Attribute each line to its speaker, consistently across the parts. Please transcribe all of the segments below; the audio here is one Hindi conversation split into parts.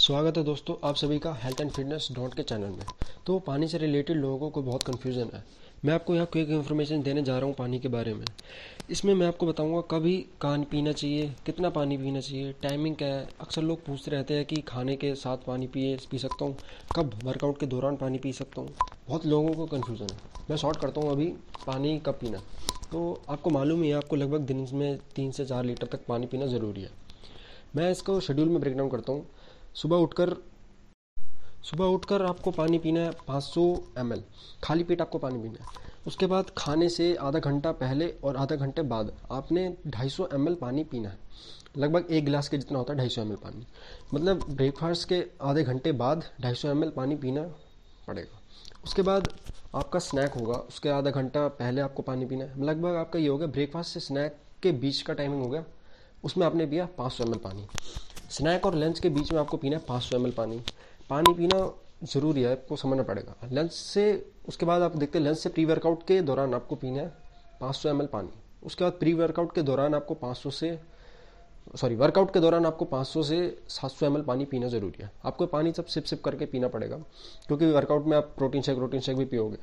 Speaker 1: स्वागत है दोस्तों आप सभी का हेल्थ एंड फिटनेस डॉट के चैनल में। तो पानी से रिलेटेड लोगों को बहुत कन्फ्यूज़न है। मैं आपको यहाँ क्विक इन्फॉर्मेशन देने जा रहा हूँ पानी के बारे में। इसमें मैं आपको बताऊँगा कभी कान पीना चाहिए, कितना पानी पीना चाहिए टाइमिंग क्या है। अक्सर लोग पूछते रहते हैं कि खाने के साथ पानी पिए, पी सकता हूँ। कब वर्कआउट के दौरान पानी पी सकता हूँ। बहुत लोगों को कन्फ्यूज़न है। मैं शॉर्ट करता हूँ अभी, पानी कब पीना। तो आपको मालूम ही है, आपको लगभग दिन में तीन से चार लीटर तक पानी पीना ज़रूरी है। मैं इसको शेड्यूल में ब्रेक डाउन करता हूँ। सुबह उठकर सुबह उठकर आपको पानी पीना है 500 सौ खाली पेट आपको पानी पीना है। उसके बाद खाने से आधा घंटा पहले और आधा घंटे बाद आपने 250 सौ पानी पीना है। लगभग एक गिलास के जितना होता है ढाई सौ पानी। मतलब ब्रेकफास्ट के आधे घंटे बाद ढाई सौ पानी पीना पड़ेगा। उसके बाद आपका स्नैक होगा, उसके आधा घंटा पहले आपको पानी पीना है। लगभग आपका ये हो गया, ब्रेकफास्ट से स्नैक के बीच का टाइमिंग हो गया, उसमें आपने पिया पाँच सौ पानी। स्नैक और लंच के बीच में आपको पीना है पाँच सौ एम पानी। पानी पीना ज़रूरी है, आपको समझना पड़ेगा। लंच से, उसके बाद आप देखते हैं लंच से प्री वर्कआउट के दौरान आपको पीना है पाँच सौ एम पानी। उसके बाद प्री वर्कआउट के दौरान आपको पाँच सौ से सॉरी वर्कआउट के दौरान आपको 500 से 700 सौ पानी पीना ज़रूरी है। आपको पानी सब सिप सिप करके पीना पड़ेगा, क्योंकि वर्कआउट में आप प्रोटीन शेक प्रोटीन शेक भी पियोगे।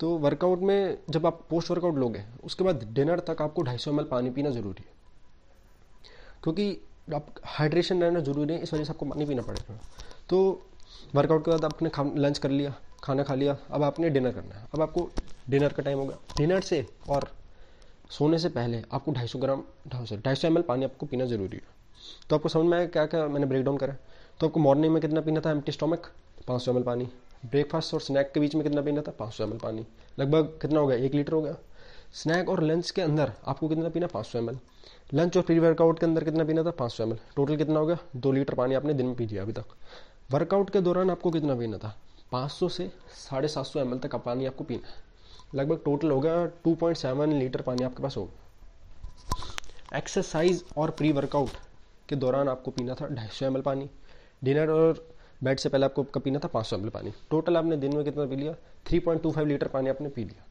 Speaker 1: तो वर्कआउट में जब आप पोस्ट वर्कआउट लोगे, उसके बाद डिनर तक आपको 250 सौ पानी पीना ज़रूरी है। क्योंकि आप हाइड्रेशन रहना ज़रूरी है इस वजह से आपको पानी पीना पड़ेगा। तो वर्कआउट के बाद आपने खा लंच कर लिया, खाना खा लिया, अब आपने डिनर करना है। अब आपको डिनर का टाइम होगा। डिनर से और सोने से पहले आपको 250 ग्राम, ढाई सौ ढाई सौ एम पानी आपको पीना ज़रूरी है। तो आपको समझ में आया क्या क्या मैंने ब्रेक डाउन करा? तो आपको मॉर्निंग में कितना पीना था? एम्प्टी स्टोमक पाँच सौ एम पानी। ब्रेकफास्ट और स्नैक के बीच में कितना पीना था? पाँच सौ एम पानी। लगभग कितना हो गया? एक लीटर हो गया। स्नैक और लंच के अंदर आपको कितना पीना? पाँच सौ एम लंच और प्री वर्कआउट के अंदर कितना पीना था? पाँच सौ एम टोटल कितना हो गया? दो लीटर पानी आपने दिन में पी लिया अभी तक. वर्कआउट के दौरान आपको कितना पीना था? 500 से साढ़े सात सौ एम तक पानी आपको पीना है. लगभग टोटल हो गया 2.7 लीटर पानी आपके पास होगा एक्सरसाइज और प्री वर्कआउट के दौरान आपको पीना था ढाई सौ पानी. डिनर और बेड से पहले आपको पीना था? पाँच सौ पानी. टोटल आपने दिन में कितना पी लिया? 3.25 लीटर पानी आपने पी लिया.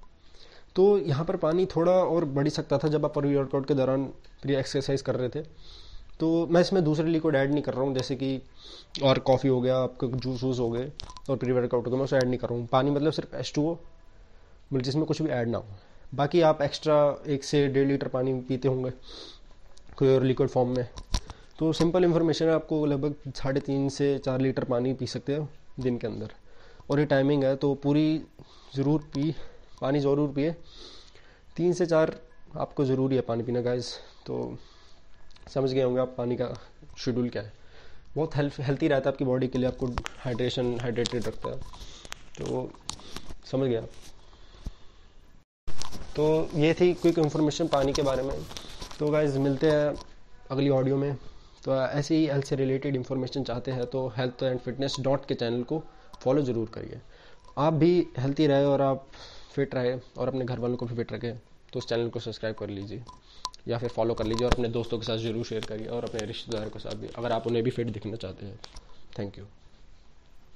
Speaker 1: तो यहाँ पर पानी थोड़ा और बढ़ सकता था जब आप प्री वर्कआउट के दौरान प्री एक्सरसाइज कर रहे थे। तो मैं इसमें दूसरे लिक्विड ऐड नहीं कर रहा हूँ, जैसे कि और कॉफ़ी हो गया, आपके जूस वूस हो गए और प्री वर्कआउट हो गया, मैं उसे ऐड नहीं कर रहा हूँ। पानी मतलब सिर्फ़ एच टू मतलब जिसमें कुछ भी ऐड ना हो। बाकी आप एक्स्ट्रा एक से डेढ़ लीटर पानी पीते होंगे कोई और लिक्विड फॉर्म में। तो सिंपल इन्फॉर्मेशन है, आपको लगभग साढ़े तीन से चार लीटर पानी पी सकते हो दिन के अंदर। और ये टाइमिंग है तो पूरी ज़रूर पी। पानी ज़रूर पिए। तीन से चार आपको ज़रूरी है पानी पीना गाइस तो समझ गए होंगे आप पानी का शेड्यूल क्या है। बहुत हेल्थ हेल्थी रहता है आपकी बॉडी के लिए, आपको हाइड्रेशन हाइड्रेटेड रखता है। तो समझ गया तो ये थी क्विक इन्फॉर्मेशन पानी के बारे में। तो गाइज़ मिलते हैं अगली ऑडियो में। तो ऐसे ही हेल्थ से रिलेटेड इन्फॉर्मेशन चाहते हैं तो हेल्थ एंड फिटनेस डॉट के चैनल को फॉलो ज़रूर करिए। आप भी हेल्थी रहे और आप फिट रहे और अपने घर वालों को भी फिट रखें तो उस चैनल को सब्सक्राइब कर लीजिए। या फिर फॉलो कर लीजिए और अपने दोस्तों के साथ ज़रूर शेयर करिए और अपने रिश्तेदारों के साथ भी, अगर आप उन्हें भी फिट दिखना चाहते हैं। Thank you